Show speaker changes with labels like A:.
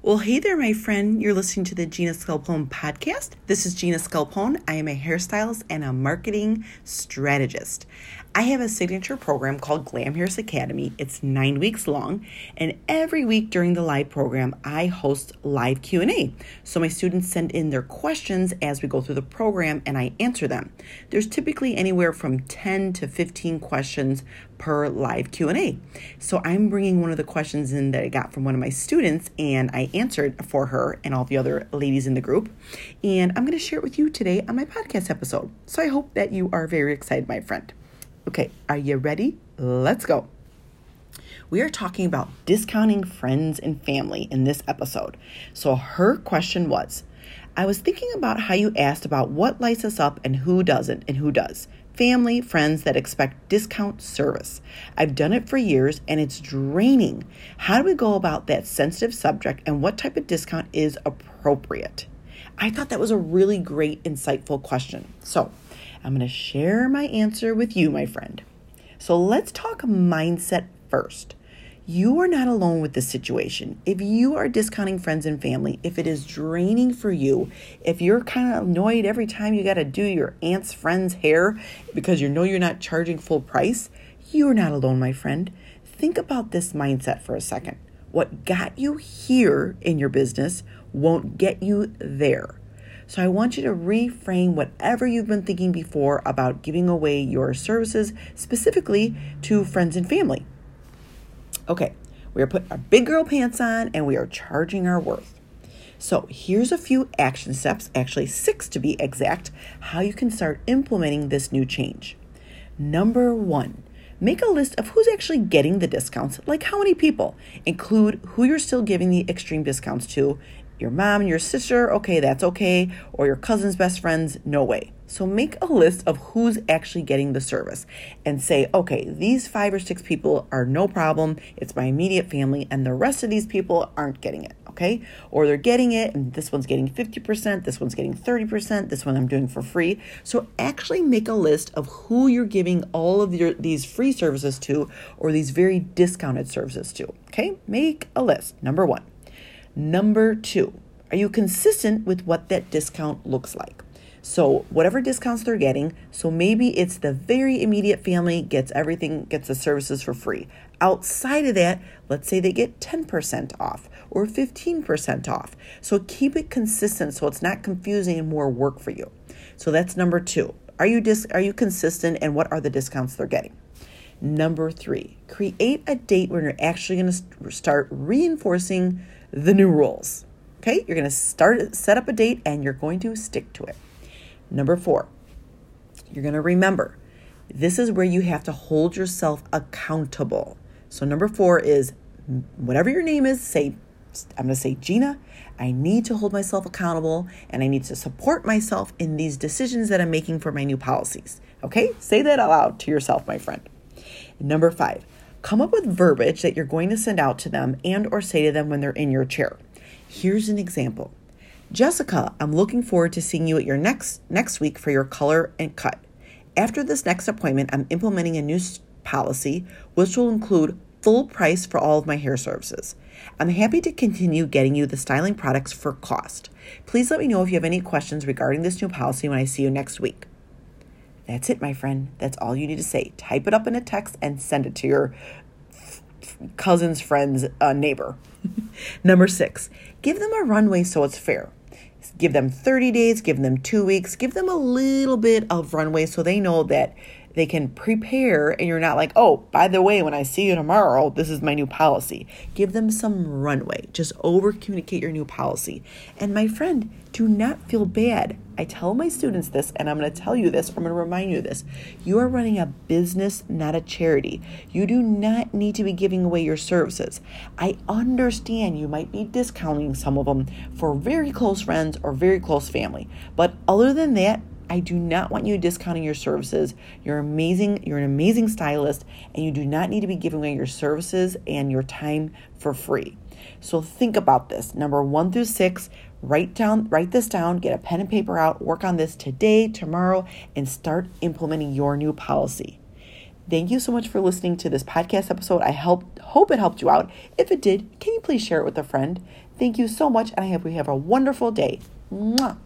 A: Well, hey there, my friend. You're listening to the Gina Sculpone podcast. This is Gina Sculpone. I am a hairstylist and a marketing strategist. I have a signature program called Glam Hairs Academy. It's nine weeks long, and every week during the live program, I host live Q and A. So my students send in their questions as we go through the program, and I answer them. There's typically anywhere from 10 to 15 questions per live Q and A. So I'm bringing one of the questions in that I got from one of my students, and I answered for her and all the other ladies in the group, and I'm going to share it with you today on my podcast episode. So I hope that you are very excited, my friend. Okay, are you ready? Let's go. We are talking about discounting friends and family in this episode. So her question was I was thinking about how you asked about what lights us up and who doesn't and who does. Family, friends that expect discount service. I've done it for years and it's draining. How do we go about that sensitive subject and what type of discount is appropriate? I thought that was a really great, insightful question. So, I'm going to share my answer with you, my friend. So let's talk mindset first. You are not alone with this situation. If you are discounting friends and family, if it is draining for you, if you're kind of annoyed every time you got to do your aunt's friend's hair because you know you're not charging full price, you're not alone, my friend. Think about this mindset for a second. What got you here in your business won't get you there. So I want you to reframe whatever you've been thinking before about giving away your services specifically to friends and family. Okay, we are putting our big girl pants on and we are charging our worth. So here's a few action steps, actually six to be exact, how you can start implementing this new change. Number one, make a list of who's actually getting the discounts, like how many people. Include who you're still giving the extreme discounts to your mom and your sister, okay, that's okay, or your cousin's best friends, no way. So make a list of who's actually getting the service and say, okay, these five or six people are no problem. It's my immediate family, and the rest of these people aren't getting it, okay? Or they're getting it, and this one's getting 50%, this one's getting 30%, this one I'm doing for free. So actually make a list of who you're giving all of your these free services to or these very discounted services to, okay? Make a list. Number one. Number two, are you consistent with what that discount looks like? So, whatever discounts they're getting, so maybe it's the very immediate family gets everything, gets the services for free. Outside of that, let's say they get 10% off or 15% off. So, keep it consistent so it's not confusing and more work for you. So, that's number two. Are you dis- are you consistent and what are the discounts they're getting? Number three, create a date when you're actually going to start reinforcing the new rules. Okay, you're going to start set up a date and you're going to stick to it. Number 4. You're going to remember this is where you have to hold yourself accountable. So number 4 is whatever your name is, say I'm going to say Gina, I need to hold myself accountable and I need to support myself in these decisions that I'm making for my new policies. Okay? Say that aloud to yourself, my friend. Number 5 come up with verbiage that you're going to send out to them and or say to them when they're in your chair. Here's an example. Jessica, I'm looking forward to seeing you at your next next week for your color and cut. After this next appointment, I'm implementing a new policy which will include full price for all of my hair services. I'm happy to continue getting you the styling products for cost. Please let me know if you have any questions regarding this new policy when I see you next week. That's it, my friend. That's all you need to say. Type it up in a text and send it to your cousin's friend's uh, neighbor. Number six, give them a runway so it's fair. Give them 30 days, give them two weeks, give them a little bit of runway so they know that they can prepare and you're not like, oh, by the way, when I see you tomorrow, this is my new policy. Give them some runway. Just over communicate your new policy. And my friend, do not feel bad. I tell my students this, and I'm going to tell you this, I'm going to remind you this. You are running a business, not a charity. You do not need to be giving away your services. I understand you might be discounting some of them for very close friends or very close family. But other than that, I do not want you discounting your services. You're amazing. You're an amazing stylist, and you do not need to be giving away your services and your time for free. So think about this. Number one through six, write down, write this down, get a pen and paper out, work on this today, tomorrow, and start implementing your new policy. Thank you so much for listening to this podcast episode. I help, hope it helped you out. If it did, can you please share it with a friend? Thank you so much, and I hope you have a wonderful day. Mwah.